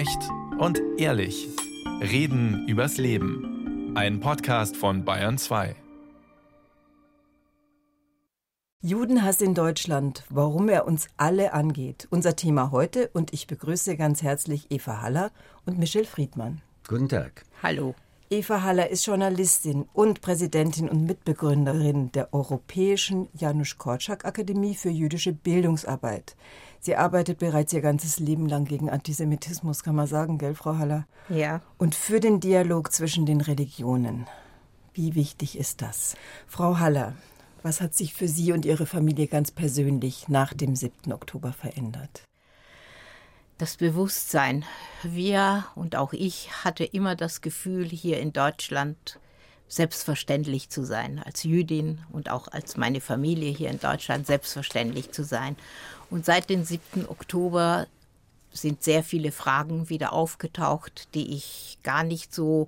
Echt und ehrlich. Reden übers Leben. Ein Podcast von Bayern 2. Judenhass in Deutschland, warum er uns alle angeht. Unser Thema heute und ich begrüße ganz herzlich Eva Haller und Michel Friedmann. Guten Tag. Hallo. Eva Haller ist Journalistin und Präsidentin und Mitbegründerin der Europäischen Janusz Korczak Akademie für jüdische Bildungsarbeit. Sie arbeitet bereits ihr ganzes Leben lang gegen Antisemitismus, kann man sagen, gell, Frau Haller? Ja. Und für den Dialog zwischen den Religionen. Wie wichtig ist das? Frau Haller, was hat sich für Sie und Ihre Familie ganz persönlich nach dem 7. Oktober verändert? das Bewusstsein. Wir und auch ich hatte immer das Gefühl, hier in Deutschland selbstverständlich zu sein, als Jüdin und auch als meine Familie hier in Deutschland selbstverständlich zu sein. Und seit dem 7. Oktober sind sehr viele Fragen wieder aufgetaucht, die ich gar nicht so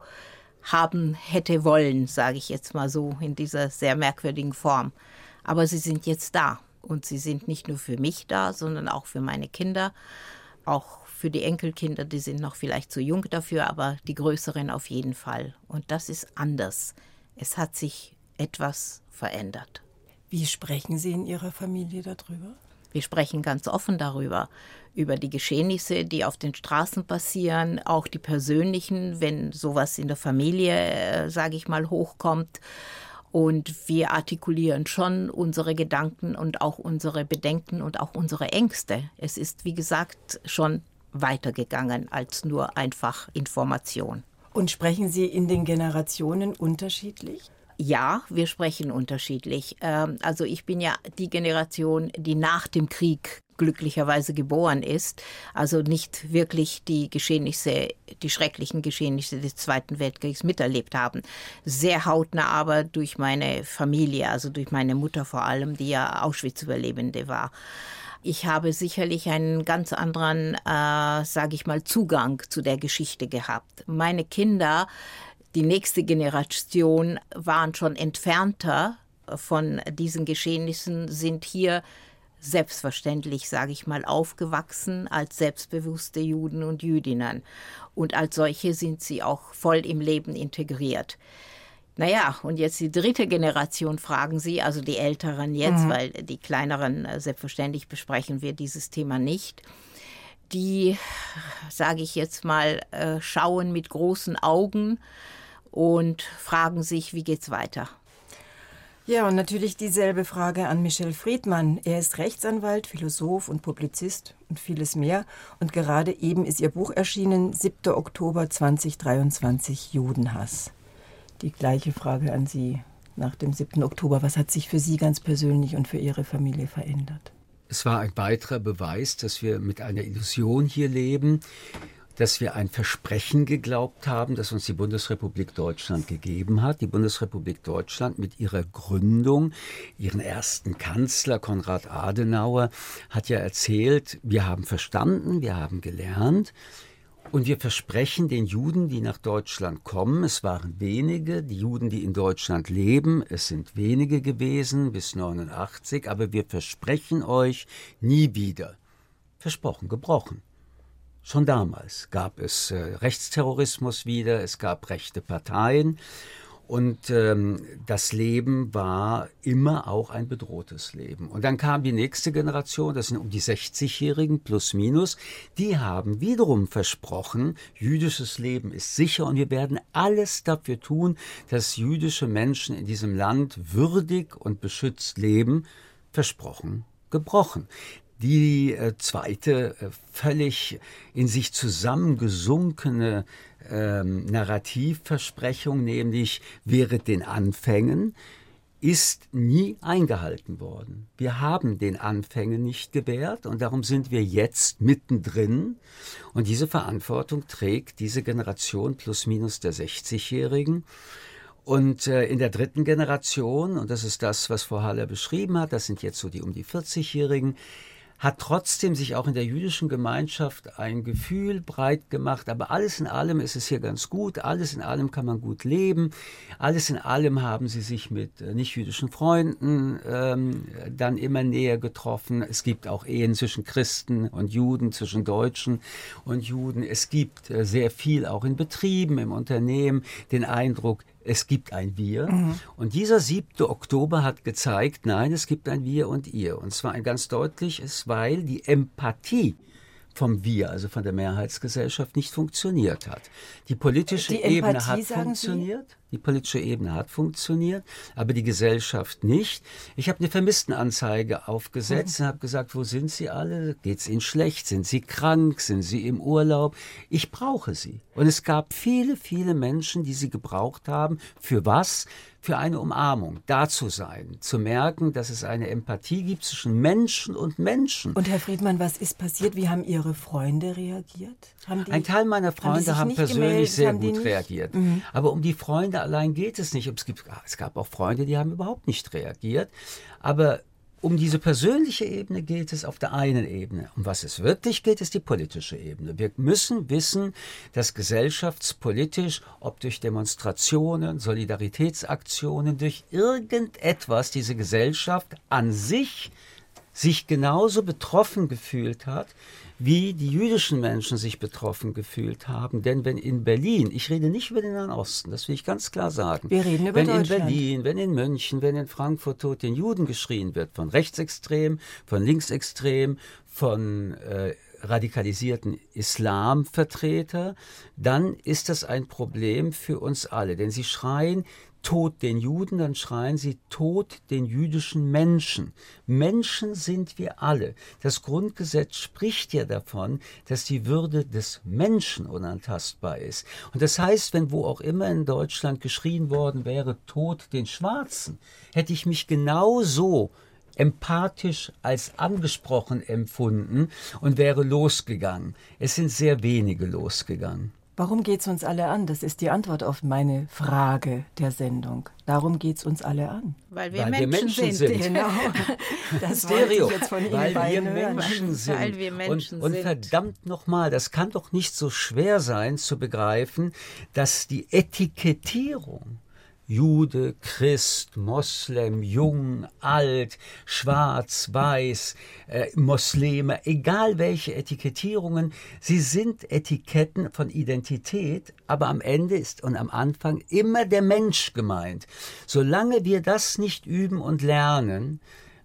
haben hätte wollen, sage ich jetzt mal so, in dieser sehr merkwürdigen Form. Aber sie sind jetzt da. Und sie sind nicht nur für mich da, sondern auch für meine Kinder auch für die Enkelkinder, die sind noch vielleicht zu jung dafür, aber die größeren auf jeden Fall. Und das ist anders. Es hat sich etwas verändert. Wie sprechen Sie in Ihrer Familie darüber? Wir sprechen ganz offen darüber, über die Geschehnisse, die auf den Straßen passieren, auch die persönlichen, wenn sowas in der Familie, äh, sage ich mal, hochkommt. Und wir artikulieren schon unsere Gedanken und auch unsere Bedenken und auch unsere Ängste. Es ist, wie gesagt, schon weitergegangen als nur einfach Information. Und sprechen Sie in den Generationen unterschiedlich? Ja, wir sprechen unterschiedlich. Ähm, also ich bin ja die Generation, die nach dem Krieg glücklicherweise geboren ist, also nicht wirklich die Geschehnisse, die schrecklichen Geschehnisse des Zweiten Weltkriegs miterlebt haben. Sehr hautnah aber durch meine Familie, also durch meine Mutter vor allem, die ja Auschwitz-Überlebende war. Ich habe sicherlich einen ganz anderen, äh, sage ich mal, Zugang zu der Geschichte gehabt. Meine Kinder, die nächste Generation, waren schon entfernter von diesen Geschehnissen, sind hier selbstverständlich, sage ich mal, aufgewachsen als selbstbewusste Juden und Jüdinnen. Und als solche sind sie auch voll im Leben integriert. Naja, und jetzt die dritte Generation fragen Sie, also die Älteren jetzt, mhm. weil die Kleineren, äh, selbstverständlich besprechen wir dieses Thema nicht. Die, sage ich jetzt mal, äh, schauen mit großen Augen und fragen sich, wie geht's weiter? Ja, und natürlich dieselbe Frage an Michel Friedmann. Er ist Rechtsanwalt, Philosoph und Publizist und vieles mehr. Und gerade eben ist Ihr Buch erschienen, 7. Oktober 2023, Judenhass. Die gleiche Frage an Sie nach dem 7. Oktober. Was hat sich für Sie ganz persönlich und für Ihre Familie verändert? Es war ein weiterer Beweis, dass wir mit einer Illusion hier leben, dass wir ein Versprechen geglaubt haben, das uns die Bundesrepublik Deutschland gegeben hat. Die Bundesrepublik Deutschland mit ihrer Gründung, ihren ersten Kanzler Konrad Adenauer hat ja erzählt, wir haben verstanden, wir haben gelernt, und wir versprechen den Juden, die nach Deutschland kommen, es waren wenige, die Juden, die in Deutschland leben, es sind wenige gewesen bis 89, aber wir versprechen euch nie wieder. Versprochen, gebrochen. Schon damals gab es äh, Rechtsterrorismus wieder, es gab rechte Parteien und ähm, das Leben war immer auch ein bedrohtes Leben. Und dann kam die nächste Generation, das sind um die 60-Jährigen plus minus, die haben wiederum versprochen, jüdisches Leben ist sicher und wir werden alles dafür tun, dass jüdische Menschen in diesem Land würdig und beschützt leben. Versprochen, gebrochen die äh, zweite äh, völlig in sich zusammengesunkene ähm, Narrativversprechung, nämlich während den Anfängen, ist nie eingehalten worden. Wir haben den Anfängen nicht gewährt und darum sind wir jetzt mittendrin. Und diese Verantwortung trägt diese Generation plus minus der 60-Jährigen. Und äh, in der dritten Generation, und das ist das, was Frau Haller beschrieben hat, das sind jetzt so die um die 40-Jährigen, hat trotzdem sich auch in der jüdischen Gemeinschaft ein Gefühl breit gemacht. Aber alles in allem ist es hier ganz gut. Alles in allem kann man gut leben. Alles in allem haben sie sich mit äh, nicht-jüdischen Freunden ähm, dann immer näher getroffen. Es gibt auch Ehen zwischen Christen und Juden, zwischen Deutschen und Juden. Es gibt äh, sehr viel auch in Betrieben, im Unternehmen den Eindruck, es gibt ein Wir. Mhm. Und dieser 7. Oktober hat gezeigt, nein, es gibt ein Wir und ihr. Und zwar ein ganz deutliches, weil die Empathie vom Wir, also von der Mehrheitsgesellschaft, nicht funktioniert hat. Die politische die Ebene hat funktioniert. Sie? Die politische Ebene hat funktioniert, aber die Gesellschaft nicht. Ich habe eine Vermisstenanzeige aufgesetzt mhm. und habe gesagt, wo sind Sie alle? Geht es Ihnen schlecht? Sind Sie krank? Sind Sie im Urlaub? Ich brauche Sie. Und es gab viele, viele Menschen, die sie gebraucht haben. Für was? für eine Umarmung, da zu sein, zu merken, dass es eine Empathie gibt zwischen Menschen und Menschen. Und Herr Friedmann, was ist passiert? Wie haben Ihre Freunde reagiert? Ein Teil meiner Freunde haben, haben persönlich gemeldet? sehr haben gut reagiert. Mhm. Aber um die Freunde allein geht es nicht. Es, gibt, es gab auch Freunde, die haben überhaupt nicht reagiert. Aber um diese persönliche Ebene geht es auf der einen Ebene. Um was es wirklich geht, ist die politische Ebene. Wir müssen wissen, dass gesellschaftspolitisch, ob durch Demonstrationen, Solidaritätsaktionen, durch irgendetwas diese Gesellschaft an sich sich genauso betroffen gefühlt hat, wie die jüdischen Menschen sich betroffen gefühlt haben. Denn wenn in Berlin, ich rede nicht über den Nahen Osten, das will ich ganz klar sagen. Wir reden über wenn Deutschland. in Berlin, wenn in München, wenn in Frankfurt tot den Juden geschrien wird, von rechtsextrem, von linksextrem, von äh, radikalisierten Islamvertreter, dann ist das ein Problem für uns alle. Denn sie schreien Tod den Juden, dann schreien sie Tod den jüdischen Menschen. Menschen sind wir alle. Das Grundgesetz spricht ja davon, dass die Würde des Menschen unantastbar ist. Und das heißt, wenn wo auch immer in Deutschland geschrien worden wäre, Tod den Schwarzen, hätte ich mich genauso empathisch als angesprochen empfunden und wäre losgegangen. Es sind sehr wenige losgegangen. Warum geht es uns alle an? Das ist die Antwort auf meine Frage der Sendung. Darum geht es uns alle an. Weil wir, weil Menschen, wir Menschen, sind. sind. Genau. Das Stereo. Ich jetzt von Ihnen weil wir hören. Menschen sind. Weil wir Menschen und, und verdammt nochmal, das kann doch nicht so schwer sein zu begreifen, dass die Etikettierung Jude, Christ, Moslem, jung, alt, schwarz, weiß, äh, Mosleme, egal welche Etikettierungen, sie sind Etiketten von Identität, aber am Ende ist und am Anfang immer der Mensch gemeint. Solange wir das nicht üben und lernen,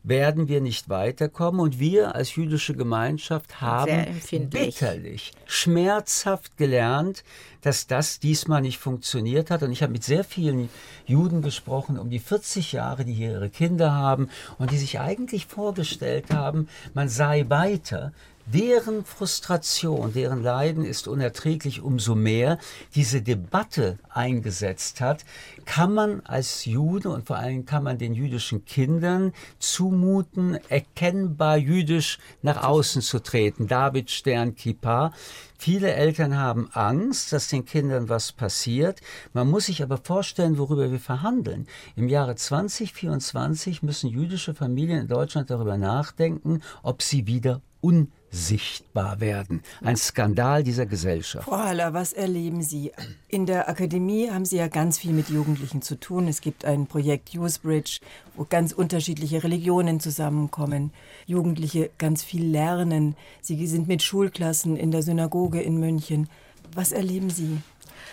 werden wir nicht weiterkommen. Und wir als jüdische Gemeinschaft haben bitterlich, schmerzhaft gelernt, dass das diesmal nicht funktioniert hat. Und ich habe mit sehr vielen Juden gesprochen, um die 40 Jahre, die hier ihre Kinder haben und die sich eigentlich vorgestellt haben, man sei weiter. Deren Frustration, deren Leiden ist unerträglich, umso mehr diese Debatte eingesetzt hat, kann man als Jude und vor allem kann man den jüdischen Kindern zumuten, erkennbar jüdisch nach außen zu treten. David Stern Kippa. Viele Eltern haben Angst, dass den Kindern was passiert. Man muss sich aber vorstellen, worüber wir verhandeln. Im Jahre 2024 müssen jüdische Familien in Deutschland darüber nachdenken, ob sie wieder un sichtbar werden. Ein Skandal dieser Gesellschaft. Frau Haller, was erleben Sie? In der Akademie haben Sie ja ganz viel mit Jugendlichen zu tun. Es gibt ein Projekt Youthbridge, wo ganz unterschiedliche Religionen zusammenkommen. Jugendliche ganz viel lernen. Sie sind mit Schulklassen in der Synagoge in München. Was erleben Sie?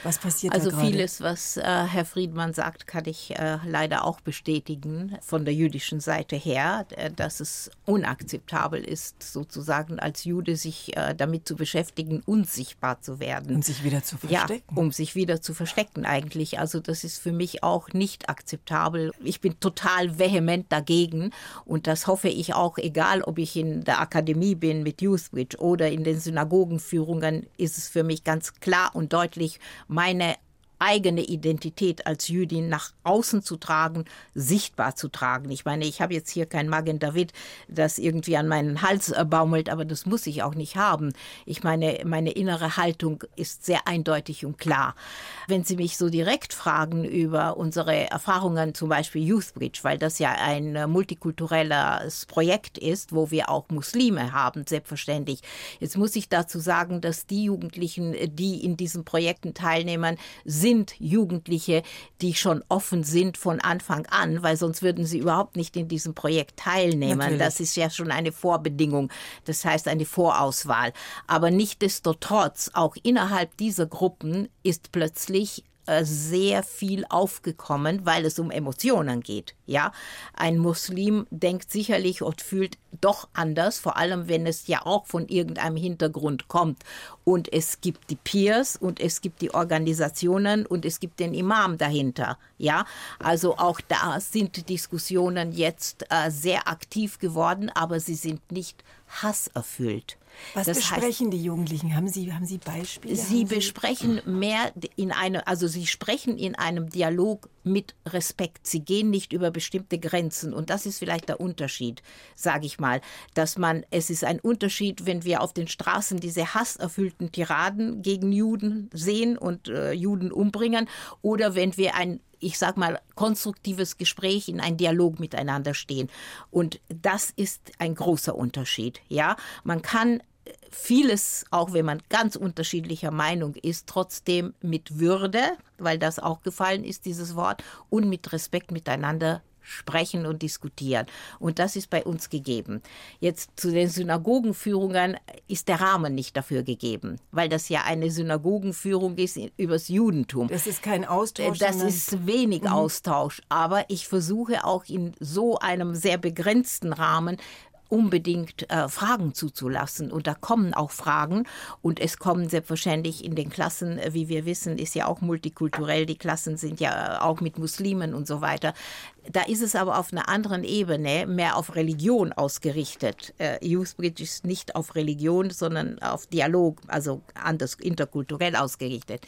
Was passiert also da Also vieles, was äh, Herr Friedmann sagt, kann ich äh, leider auch bestätigen von der jüdischen Seite her, äh, dass es unakzeptabel ist, sozusagen als Jude sich äh, damit zu beschäftigen, unsichtbar zu werden. Um sich wieder zu verstecken. Ja, um sich wieder zu verstecken eigentlich. Also das ist für mich auch nicht akzeptabel. Ich bin total vehement dagegen und das hoffe ich auch, egal ob ich in der Akademie bin mit Youthbridge oder in den Synagogenführungen, ist es für mich ganz klar und deutlich, meine eigene Identität als Jüdin nach außen zu tragen, sichtbar zu tragen. Ich meine, ich habe jetzt hier kein Magen David, das irgendwie an meinen Hals äh, baumelt, aber das muss ich auch nicht haben. Ich meine, meine innere Haltung ist sehr eindeutig und klar. Wenn Sie mich so direkt fragen über unsere Erfahrungen, zum Beispiel Youthbridge, weil das ja ein äh, multikulturelles Projekt ist, wo wir auch Muslime haben, selbstverständlich. Jetzt muss ich dazu sagen, dass die Jugendlichen, die in diesen Projekten teilnehmen, sind Jugendliche, die schon offen sind von Anfang an, weil sonst würden sie überhaupt nicht in diesem Projekt teilnehmen. Natürlich. Das ist ja schon eine Vorbedingung, das heißt eine Vorauswahl. Aber nichtdestotrotz, auch innerhalb dieser Gruppen ist plötzlich sehr viel aufgekommen, weil es um Emotionen geht. Ja, ein Muslim denkt sicherlich und fühlt doch anders, vor allem wenn es ja auch von irgendeinem Hintergrund kommt. Und es gibt die Peers und es gibt die Organisationen und es gibt den Imam dahinter. Ja, also auch da sind Diskussionen jetzt äh, sehr aktiv geworden, aber sie sind nicht hasserfüllt. Was das besprechen heißt, die Jugendlichen? Haben Sie, haben Sie Beispiele? Sie haben besprechen Sie? mehr in einem, also Sie sprechen in einem Dialog mit Respekt. Sie gehen nicht über bestimmte Grenzen. Und das ist vielleicht der Unterschied, sage ich mal, dass man, es ist ein Unterschied, wenn wir auf den Straßen diese hasserfüllten Tiraden gegen Juden sehen und äh, Juden umbringen oder wenn wir ein ich sag mal, konstruktives Gespräch, in einen Dialog miteinander stehen. Und das ist ein großer Unterschied. Ja, man kann vieles, auch wenn man ganz unterschiedlicher Meinung ist, trotzdem mit Würde, weil das auch gefallen ist, dieses Wort, und mit Respekt miteinander sprechen und diskutieren. Und das ist bei uns gegeben. Jetzt zu den Synagogenführungen ist der Rahmen nicht dafür gegeben, weil das ja eine Synagogenführung ist übers Judentum. Das ist kein Austausch. Das ist wenig mhm. Austausch. Aber ich versuche auch in so einem sehr begrenzten Rahmen unbedingt äh, Fragen zuzulassen. Und da kommen auch Fragen. Und es kommen selbstverständlich in den Klassen, äh, wie wir wissen, ist ja auch multikulturell. Die Klassen sind ja auch mit Muslimen und so weiter. Da ist es aber auf einer anderen Ebene, mehr auf Religion ausgerichtet. Äh, Youthbridge ist nicht auf Religion, sondern auf Dialog, also anders interkulturell ausgerichtet.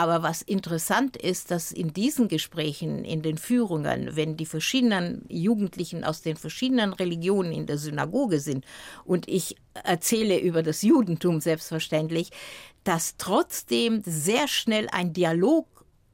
Aber was interessant ist, dass in diesen Gesprächen, in den Führungen, wenn die verschiedenen Jugendlichen aus den verschiedenen Religionen in der Synagoge sind und ich erzähle über das Judentum selbstverständlich, dass trotzdem sehr schnell ein Dialog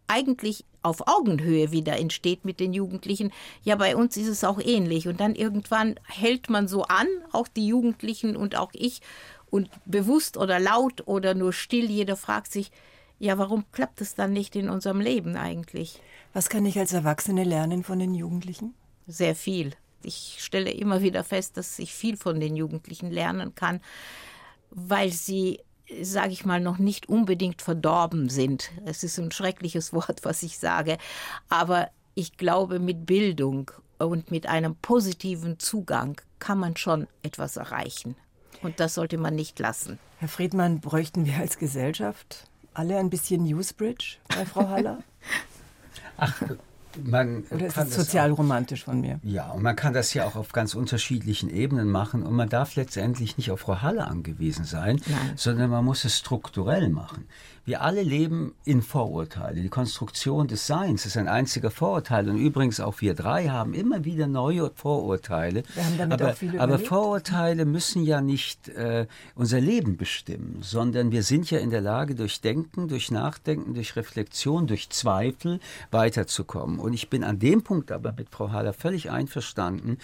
eigentlich auf Augenhöhe wieder entsteht mit den Jugendlichen. Ja, bei uns ist es auch ähnlich. Und dann irgendwann hält man so an, auch die Jugendlichen und auch ich, und bewusst oder laut oder nur still, jeder fragt sich, ja, warum klappt es dann nicht in unserem Leben eigentlich? Was kann ich als Erwachsene lernen von den Jugendlichen? Sehr viel. Ich stelle immer wieder fest, dass ich viel von den Jugendlichen lernen kann, weil sie, sage ich mal, noch nicht unbedingt verdorben sind. Es ist ein schreckliches Wort, was ich sage, aber ich glaube, mit Bildung und mit einem positiven Zugang kann man schon etwas erreichen. Und das sollte man nicht lassen. Herr Friedmann, bräuchten wir als Gesellschaft alle ein bisschen Newsbridge bei Frau Haller? Ach, man Oder ist das sozial auch, romantisch von mir? Ja, und man kann das ja auch auf ganz unterschiedlichen Ebenen machen und man darf letztendlich nicht auf Frau Halle angewiesen sein, Nein. sondern man muss es strukturell machen. Wir alle leben in Vorurteile. Die Konstruktion des Seins ist ein einziger Vorurteil. Und übrigens auch wir drei haben immer wieder neue Vorurteile. Wir haben damit aber, auch viele aber Vorurteile müssen ja nicht äh, unser Leben bestimmen, sondern wir sind ja in der Lage, durch Denken, durch Nachdenken, durch Reflexion, durch Zweifel weiterzukommen. Und ich bin an dem Punkt aber mit Frau Haller völlig einverstanden.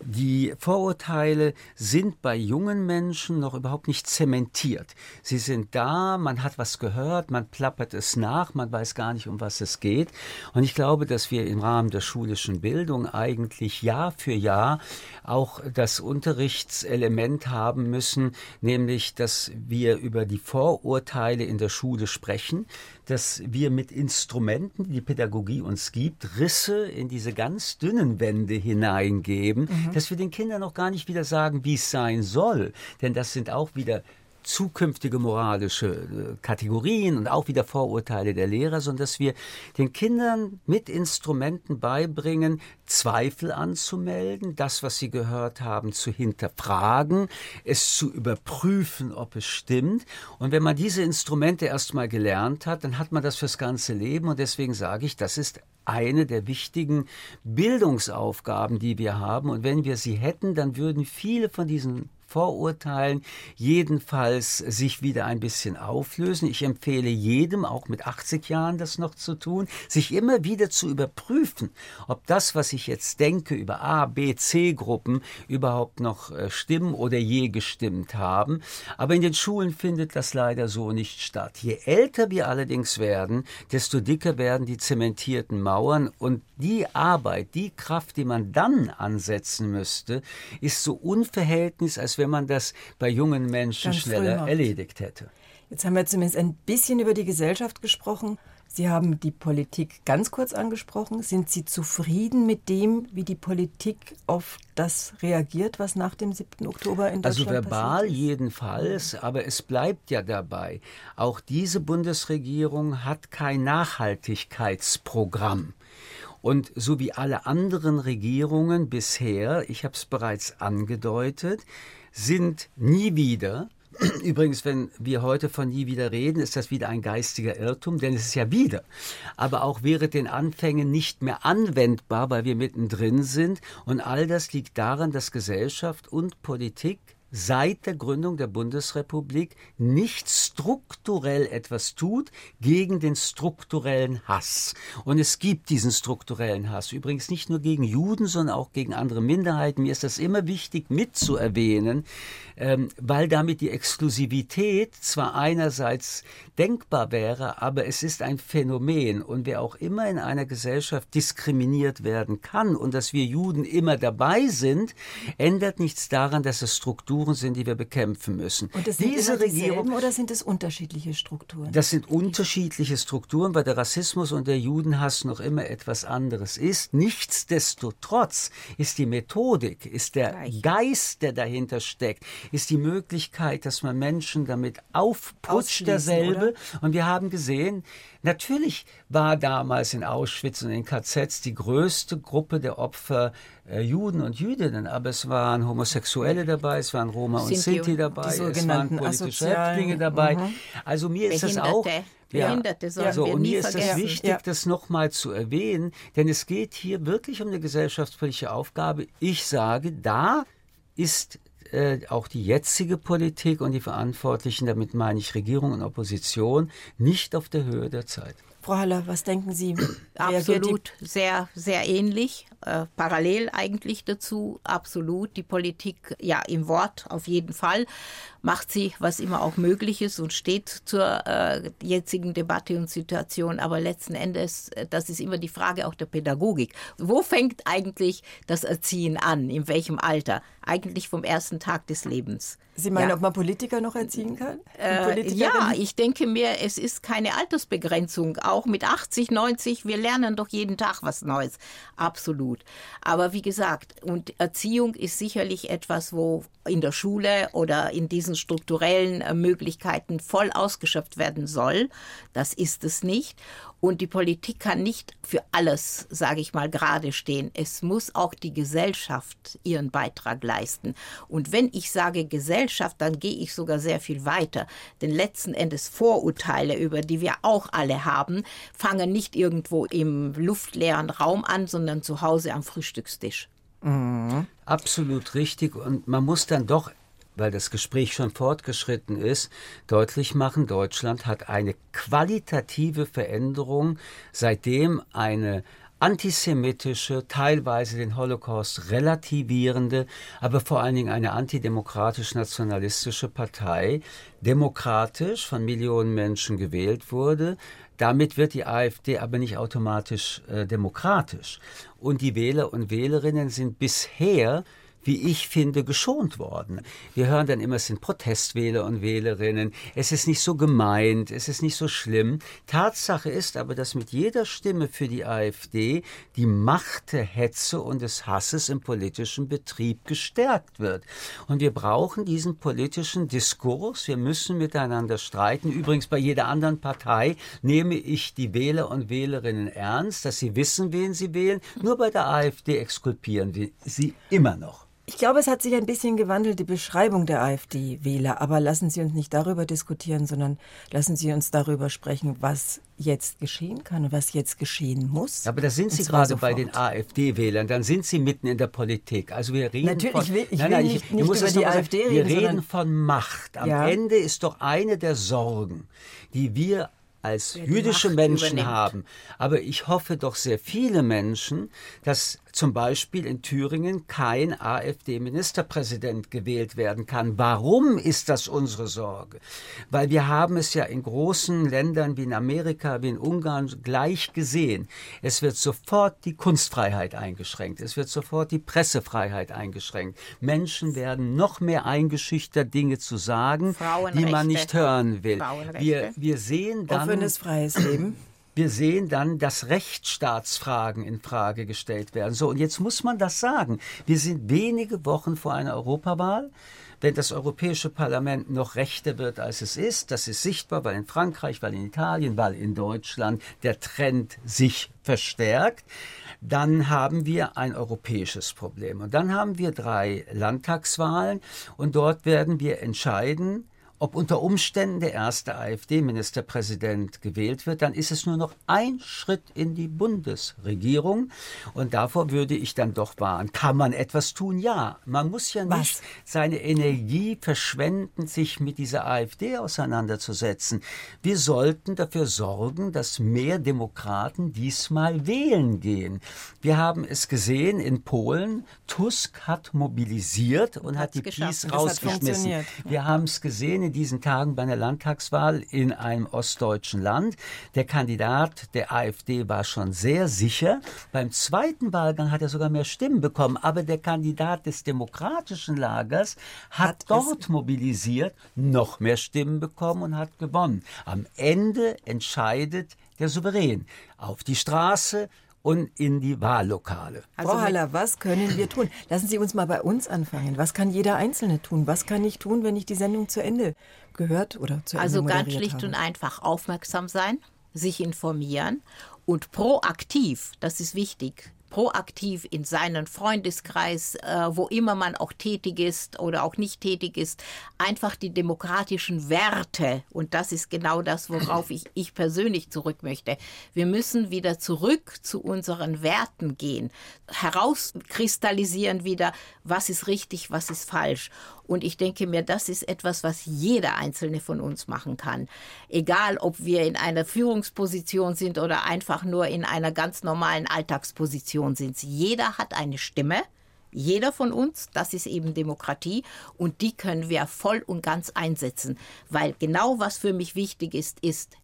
Die Vorurteile sind bei jungen Menschen noch überhaupt nicht zementiert. Sie sind da, man hat was gehört hört, man plappert es nach, man weiß gar nicht, um was es geht. Und ich glaube, dass wir im Rahmen der schulischen Bildung eigentlich Jahr für Jahr auch das Unterrichtselement haben müssen, nämlich, dass wir über die Vorurteile in der Schule sprechen, dass wir mit Instrumenten, die die Pädagogie uns gibt, Risse in diese ganz dünnen Wände hineingeben, mhm. dass wir den Kindern noch gar nicht wieder sagen, wie es sein soll. Denn das sind auch wieder zukünftige moralische äh, Kategorien und auch wieder Vorurteile der Lehrer, sondern dass wir den Kindern mit Instrumenten beibringen, Zweifel anzumelden, das, was sie gehört haben, zu hinterfragen, es zu überprüfen, ob es stimmt. Und wenn man diese Instrumente erstmal gelernt hat, dann hat man das fürs ganze Leben. Und deswegen sage ich, das ist eine der wichtigen Bildungsaufgaben, die wir haben. Und wenn wir sie hätten, dann würden viele von diesen Vorurteilen jedenfalls sich wieder ein bisschen auflösen. Ich empfehle jedem, auch mit 80 Jahren das noch zu tun, sich immer wieder zu überprüfen, ob das, was ich jetzt denke über A, B, C Gruppen überhaupt noch äh, stimmen oder je gestimmt haben. Aber in den Schulen findet das leider so nicht statt. Je älter wir allerdings werden, desto dicker werden die zementierten Mauern und die Arbeit, die Kraft, die man dann ansetzen müsste, ist so unverhältnismäßig, als wenn man das bei jungen Menschen Ganz schneller erledigt hätte. Jetzt haben wir zumindest ein bisschen über die Gesellschaft gesprochen. Sie haben die Politik ganz kurz angesprochen. Sind Sie zufrieden mit dem, wie die Politik auf das reagiert, was nach dem 7. Oktober in also Deutschland Also verbal jedenfalls, aber es bleibt ja dabei. Auch diese Bundesregierung hat kein Nachhaltigkeitsprogramm. Und so wie alle anderen Regierungen bisher, ich habe es bereits angedeutet, sind nie wieder Übrigens, wenn wir heute von nie wieder reden, ist das wieder ein geistiger Irrtum, denn es ist ja wieder. Aber auch während den Anfängen nicht mehr anwendbar, weil wir mittendrin sind. Und all das liegt daran, dass Gesellschaft und Politik seit der Gründung der Bundesrepublik nicht strukturell etwas tut gegen den strukturellen Hass. Und es gibt diesen strukturellen Hass. Übrigens nicht nur gegen Juden, sondern auch gegen andere Minderheiten. Mir ist das immer wichtig mitzuerwähnen, ähm, weil damit die Exklusivität zwar einerseits denkbar wäre, aber es ist ein Phänomen. Und wer auch immer in einer Gesellschaft diskriminiert werden kann und dass wir Juden immer dabei sind, ändert nichts daran, dass es Strukturen sind, die wir bekämpfen müssen. Und das sind Diese Regierung oder sind es unterschiedliche Strukturen? Das sind unterschiedliche Strukturen, weil der Rassismus und der Judenhass noch immer etwas anderes ist. Nichtsdestotrotz ist die Methodik, ist der. Geist, der dahinter steckt, ist die Möglichkeit, dass man Menschen damit aufputscht, derselbe. Oder? Und wir haben gesehen, natürlich war damals in Auschwitz und in KZs die größte Gruppe der Opfer äh, Juden und Jüdinnen, aber es waren Homosexuelle dabei, es waren Roma und Sinti dabei, es waren politische Häftlinge dabei. Mhm. Also mir ist das auch Behinderte sollen so, wir und mir ist vergessen. das wichtig, ja. das nochmal zu erwähnen, denn es geht hier wirklich um eine gesellschaftspolitische Aufgabe. Ich sage, da ist äh, auch die jetzige Politik und die Verantwortlichen, damit meine ich Regierung und Opposition, nicht auf der Höhe der Zeit. Frau Haller, was denken Sie? Absolut, sehr, sehr ähnlich, äh, parallel eigentlich dazu, absolut. Die Politik, ja, im Wort auf jeden Fall, macht sie, was immer auch möglich ist und steht zur äh, jetzigen Debatte und Situation. Aber letzten Endes, äh, das ist immer die Frage auch der Pädagogik. Wo fängt eigentlich das Erziehen an? In welchem Alter? Eigentlich vom ersten Tag des Lebens. Sie meinen, ja. ob man Politiker noch erziehen kann? Äh, ja, ich denke mir, es ist keine Altersbegrenzung. Auch mit 80, 90, wir lernen doch jeden Tag was Neues. Absolut. Aber wie gesagt, und Erziehung ist sicherlich etwas, wo in der Schule oder in diesen strukturellen äh, Möglichkeiten voll ausgeschöpft werden soll. Das ist es nicht. Und die Politik kann nicht für alles, sage ich mal, gerade stehen. Es muss auch die Gesellschaft ihren Beitrag leisten. Und wenn ich sage Gesellschaft, dann gehe ich sogar sehr viel weiter. Denn letzten Endes Vorurteile, über die wir auch alle haben, fangen nicht irgendwo im luftleeren Raum an, sondern zu Hause am Frühstückstisch. Mhm. Absolut richtig. Und man muss dann doch weil das Gespräch schon fortgeschritten ist, deutlich machen, Deutschland hat eine qualitative Veränderung, seitdem eine antisemitische, teilweise den Holocaust relativierende, aber vor allen Dingen eine antidemokratisch-nationalistische Partei demokratisch von Millionen Menschen gewählt wurde. Damit wird die AfD aber nicht automatisch äh, demokratisch. Und die Wähler und Wählerinnen sind bisher wie ich finde, geschont worden. Wir hören dann immer, es sind Protestwähler und Wählerinnen, es ist nicht so gemeint, es ist nicht so schlimm. Tatsache ist aber, dass mit jeder Stimme für die AfD die Macht der Hetze und des Hasses im politischen Betrieb gestärkt wird. Und wir brauchen diesen politischen Diskurs, wir müssen miteinander streiten. Übrigens bei jeder anderen Partei nehme ich die Wähler und Wählerinnen ernst, dass sie wissen, wen sie wählen. Nur bei der AfD exkulpieren wir sie immer noch. Ich glaube, es hat sich ein bisschen gewandelt, die Beschreibung der AfD-Wähler. Aber lassen Sie uns nicht darüber diskutieren, sondern lassen Sie uns darüber sprechen, was jetzt geschehen kann und was jetzt geschehen muss. Aber da sind Sie gerade sofort. bei den AfD-Wählern, dann sind Sie mitten in der Politik. Also wir reden Natürlich, von, ich will, ich nein, nein, will nicht, ich, nicht über die AfD reden. Wir reden von Macht. Am ja. Ende ist doch eine der Sorgen, die wir als jüdische Menschen übernimmt. haben. Aber ich hoffe doch sehr viele Menschen, dass zum Beispiel in Thüringen kein AfD-Ministerpräsident gewählt werden kann. Warum ist das unsere Sorge? Weil wir haben es ja in großen Ländern wie in Amerika, wie in Ungarn gleich gesehen. Es wird sofort die Kunstfreiheit eingeschränkt. Es wird sofort die Pressefreiheit eingeschränkt. Menschen werden noch mehr eingeschüchtert, Dinge zu sagen, die man nicht hören will. Wir, wir sehen dann... Offenes, freies Leben wir sehen dann, dass Rechtsstaatsfragen in Frage gestellt werden. So, und jetzt muss man das sagen. Wir sind wenige Wochen vor einer Europawahl. Wenn das Europäische Parlament noch rechter wird, als es ist, das ist sichtbar, weil in Frankreich, weil in Italien, weil in Deutschland der Trend sich verstärkt dann haben wir ein europäisches Problem. Und dann haben wir drei Landtagswahlen und dort werden wir entscheiden, ob unter Umständen der erste AfD-Ministerpräsident gewählt wird, dann ist es nur noch ein Schritt in die Bundesregierung. Und davor würde ich dann doch warnen. Kann man etwas tun? Ja. Man muss ja nicht Was? seine Energie verschwenden, sich mit dieser AfD auseinanderzusetzen. Wir sollten dafür sorgen, dass mehr Demokraten diesmal wählen gehen. Wir haben es gesehen in Polen. Tusk hat mobilisiert und hat, hat die Peace rausgeschmissen. Wir haben es gesehen in diesen Tagen bei einer Landtagswahl in einem ostdeutschen Land. Der Kandidat der AfD war schon sehr sicher. Beim zweiten Wahlgang hat er sogar mehr Stimmen bekommen. Aber der Kandidat des demokratischen Lagers hat, hat dort mobilisiert, noch mehr Stimmen bekommen und hat gewonnen. Am Ende entscheidet der Souverän. Auf die Straße, und in die Wahllokale. Also Frau Haller, was können wir tun? Lassen Sie uns mal bei uns anfangen. Was kann jeder Einzelne tun? Was kann ich tun, wenn ich die Sendung zu Ende gehört oder zu Ende Also ganz schlicht habe? und einfach aufmerksam sein, sich informieren und proaktiv, das ist wichtig, proaktiv in seinen Freundeskreis, äh, wo immer man auch tätig ist oder auch nicht tätig ist, einfach die demokratischen Werte, und das ist genau das, worauf ich, ich persönlich zurück möchte, wir müssen wieder zurück zu unseren Werten gehen, herauskristallisieren wieder, was ist richtig, was ist falsch. Und ich denke mir, das ist etwas, was jeder einzelne von uns machen kann. Egal, ob wir in einer Führungsposition sind oder einfach nur in einer ganz normalen Alltagsposition sind. Jeder hat eine Stimme. Jeder von uns, das ist eben Demokratie und die können wir voll und ganz einsetzen, weil genau was für mich wichtig ist, ist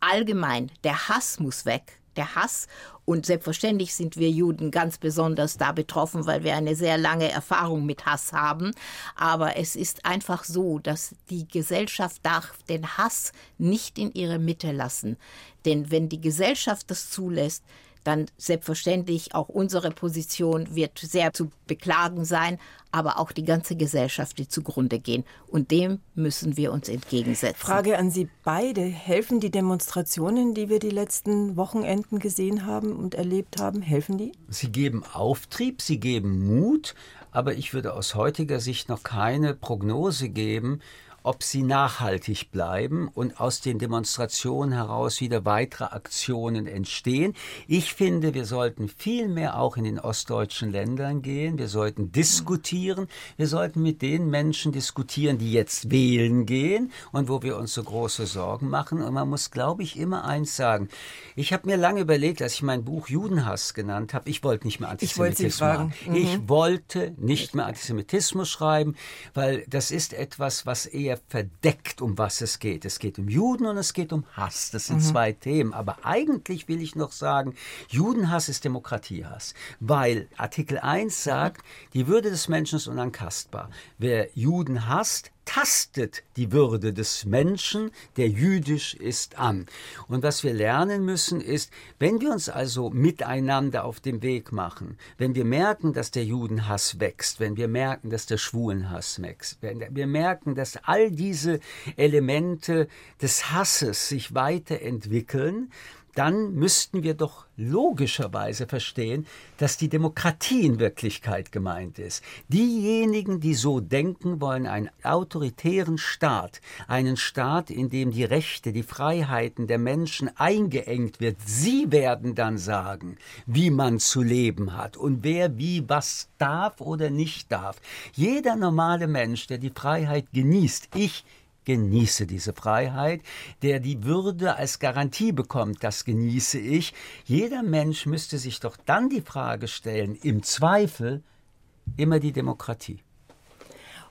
allgemein, der Hass muss weg der Hass. Und selbstverständlich sind wir Juden ganz besonders da betroffen, weil wir eine sehr lange Erfahrung mit Hass haben. Aber es ist einfach so, dass die Gesellschaft darf den Hass nicht in ihre Mitte lassen. Denn wenn die Gesellschaft das zulässt, dann selbstverständlich auch unsere Position wird sehr zu beklagen sein, aber auch die ganze Gesellschaft wird zugrunde gehen. Und dem müssen wir uns entgegensetzen. Frage an Sie beide. Helfen die Demonstrationen, die wir die letzten Wochenenden gesehen haben und erlebt haben, helfen die? Sie geben Auftrieb, sie geben Mut, aber ich würde aus heutiger Sicht noch keine Prognose geben, ob sie nachhaltig bleiben und aus den Demonstrationen heraus wieder weitere Aktionen entstehen. Ich finde, wir sollten viel mehr auch in den ostdeutschen Ländern gehen. Wir sollten diskutieren. Wir sollten mit den Menschen diskutieren, die jetzt wählen gehen und wo wir uns so große Sorgen machen. Und man muss, glaube ich, immer eins sagen. Ich habe mir lange überlegt, als ich mein Buch Judenhass genannt habe, ich wollte nicht mehr Antisemitismus schreiben. Mhm. Ich wollte nicht mehr Antisemitismus schreiben, weil das ist etwas, was eher sehr verdeckt, um was es geht. Es geht um Juden und es geht um Hass. Das sind mhm. zwei Themen. Aber eigentlich will ich noch sagen, Judenhass ist Demokratiehass, weil Artikel 1 sagt, die Würde des Menschen ist unantastbar. Wer Juden hasst, tastet die Würde des Menschen, der jüdisch ist, an. Und was wir lernen müssen ist, wenn wir uns also miteinander auf den Weg machen, wenn wir merken, dass der Judenhass wächst, wenn wir merken, dass der Schwulenhass wächst, wenn wir merken, dass all diese Elemente des Hasses sich weiterentwickeln, dann müssten wir doch logischerweise verstehen, dass die Demokratie in Wirklichkeit gemeint ist. Diejenigen, die so denken, wollen einen autoritären Staat, einen Staat, in dem die Rechte, die Freiheiten der Menschen eingeengt wird. Sie werden dann sagen, wie man zu leben hat und wer wie was darf oder nicht darf. Jeder normale Mensch, der die Freiheit genießt, ich genieße diese Freiheit, der die Würde als Garantie bekommt, das genieße ich. Jeder Mensch müsste sich doch dann die Frage stellen, im Zweifel immer die Demokratie.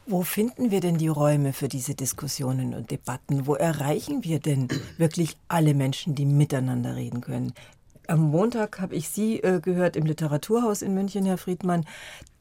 Wo finden wir denn die Räume für diese Diskussionen und Debatten? Wo erreichen wir denn wirklich alle Menschen, die miteinander reden können? Am Montag habe ich Sie äh, gehört im Literaturhaus in München, Herr Friedmann.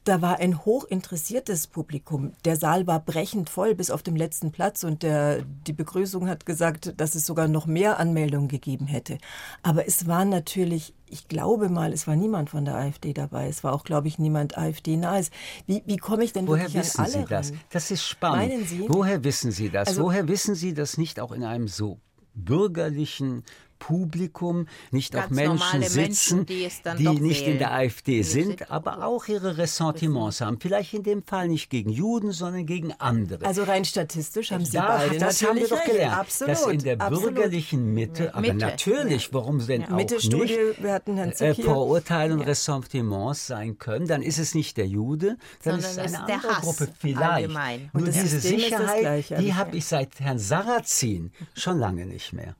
Da war ein hochinteressiertes Publikum. Der Saal war brechend voll bis auf dem letzten Platz und der, die Begrüßung hat gesagt, dass es sogar noch mehr Anmeldungen gegeben hätte. Aber es war natürlich, ich glaube mal, es war niemand von der AfD dabei. Es war auch, glaube ich, niemand AfD-nahes. Wie, wie komme ich denn Woher wissen an alle Sie das? ran? Das ist spannend. Meinen Sie? Woher wissen Sie das? Also- Woher wissen Sie das nicht auch in einem so bürgerlichen Publikum, nicht Ganz auch Menschen sitzen, Menschen, die die nicht in wählen. der AfD Die sind, sind- aber auch ihre Ressentiments haben. Vielleicht in dem Fall nicht gegen Juden, sondern gegen andere. Also rein statistisch haben Sie da, beide das haben wir natürlich doch gelernt, Absolut, dass in der absolut. bürgerlichen Mitte, aber Mitte, natürlich, warum denn Ja. auch nicht, wir hatten Herrn äh. Vorurteile und Ressentiments sein können, dann ist es nicht der Jude, dann Sondern ist es eine ist der andere Hass Gruppe vielleicht. allgemein. Und Nur diese System Sicherheit, die habe ja. ich seit Herrn Sarrazin schon lange nicht mehr.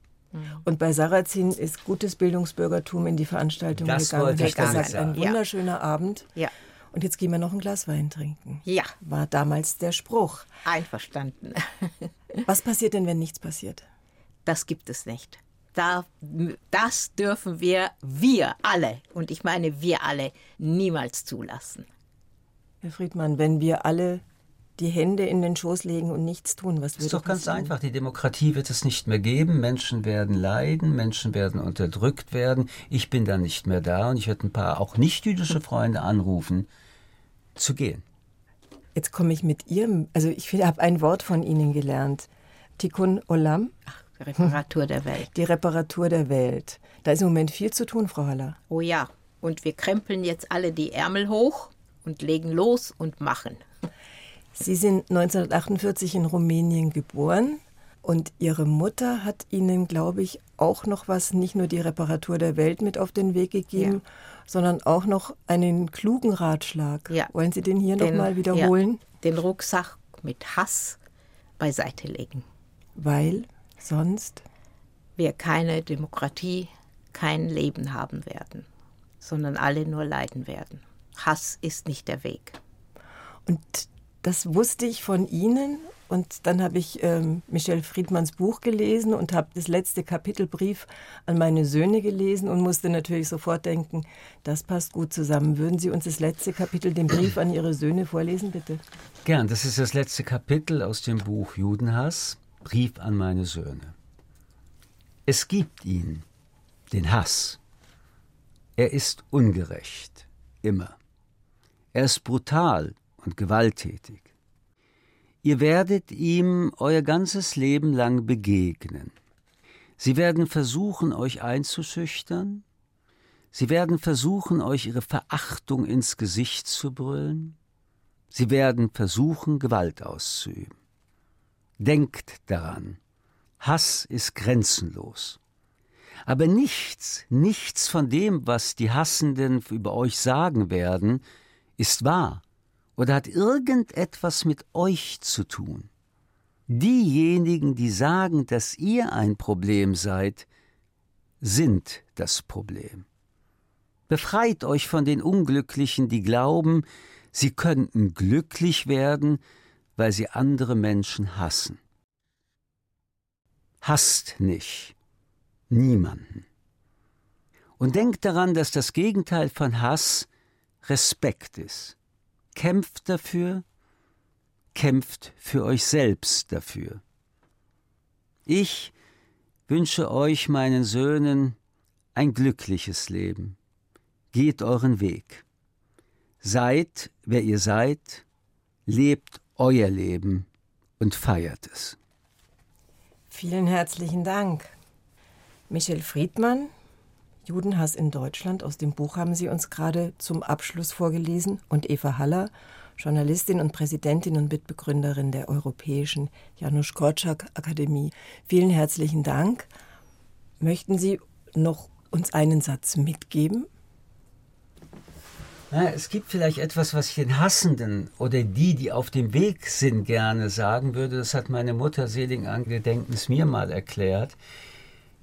Und bei Sarrazin ist gutes Bildungsbürgertum in die Veranstaltung Das gegangen. wollte und ich gesagt, ein sagen. Ja. wunderschöner Abend. Ja, Und jetzt gehen wir noch ein Glas Wein trinken. ja, War damals der Spruch. einverstanden. Was passiert denn, wenn nichts passiert? Das gibt es nicht. Da, das dürfen wir, wir alle, und ich meine wir alle, niemals zulassen. Herr Friedmann, wenn wir alle die Hände in den Schoß legen und nichts tun, was Das ist doch ganz passieren? einfach. Die Demokratie wird es nicht mehr geben. Menschen werden leiden, Menschen werden unterdrückt werden. Ich bin dann nicht mehr da und ich werde ein paar auch nicht-jüdische Freunde anrufen, zu gehen. Jetzt komme ich mit Ihrem, also ich habe ein Wort von Ihnen gelernt. Tikkun Olam, Reparatur der Welt. die Reparatur der Welt. Da ist im Moment viel zu tun, Frau Haller. Oh ja, und wir krempeln jetzt alle die Ärmel hoch und legen los und machen. Sie sind 1948 in Rumänien geboren und Ihre Mutter hat Ihnen, glaube ich, auch noch was, nicht nur die Reparatur der Welt mit auf den Weg gegeben, Ja. sondern auch noch einen klugen Ratschlag. Ja. Wollen Sie den hier nochmal wiederholen? Ja, den Rucksack mit Hass beiseite legen. Weil sonst Wir keine Demokratie, kein Leben haben werden, sondern alle nur leiden werden. Hass ist nicht der Weg. Und das wusste ich von Ihnen. Und dann habe ich ähm, Michel Friedmanns Buch gelesen und habe das letzte Kapitelbrief an meine Söhne gelesen und musste natürlich sofort denken, das passt gut zusammen. Würden Sie uns das letzte Kapitel, den Brief an Ihre Söhne vorlesen, bitte? Gern, das ist das letzte Kapitel aus dem Buch Judenhass, Brief an meine Söhne. Es gibt ihn, den Hass. Er ist ungerecht, immer. Er ist brutal und gewalttätig. Ihr werdet ihm euer ganzes Leben lang begegnen. Sie werden versuchen, euch einzuschüchtern. Sie werden versuchen, euch ihre Verachtung ins Gesicht zu brüllen. Sie werden versuchen, Gewalt auszuüben. Denkt daran, Hass ist grenzenlos. Aber nichts, nichts von dem, was die Hassenden über euch sagen werden, ist wahr oder hat irgendetwas mit euch zu tun. Diejenigen, die sagen, dass ihr ein Problem seid, sind das Problem. Befreit euch von den Unglücklichen, die glauben, sie könnten glücklich werden, weil sie andere Menschen hassen. hasst nicht. Niemanden. Und denkt daran, dass das Gegenteil von Hass Respekt ist. Kämpft dafür, kämpft für euch selbst dafür. Ich wünsche euch, meinen Söhnen, ein glückliches Leben. Geht euren Weg. Seid, wer ihr seid, lebt euer Leben und feiert es. Vielen herzlichen Dank. Michel Friedmann, Judenhass in Deutschland, aus dem Buch haben Sie uns gerade zum Abschluss vorgelesen, und Eva Haller, Journalistin und Präsidentin und Mitbegründerin der Europäischen Janusz Korczak Akademie. Vielen herzlichen Dank. Möchten Sie noch uns einen Satz mitgeben? Ja, es gibt vielleicht etwas, was ich den Hassenden oder die, die auf dem Weg sind, gerne sagen würde. Das hat meine Mutter seligen Angedenkens mir mal erklärt.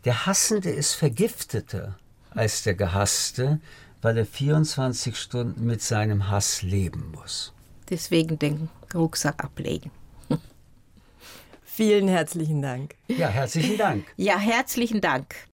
Der Hassende ist vergifteter als der Gehasste, weil er 24 Stunden mit seinem Hass leben muss. Deswegen den Rucksack ablegen. Vielen herzlichen Dank. Ja, herzlichen Dank. Ja, herzlichen Dank.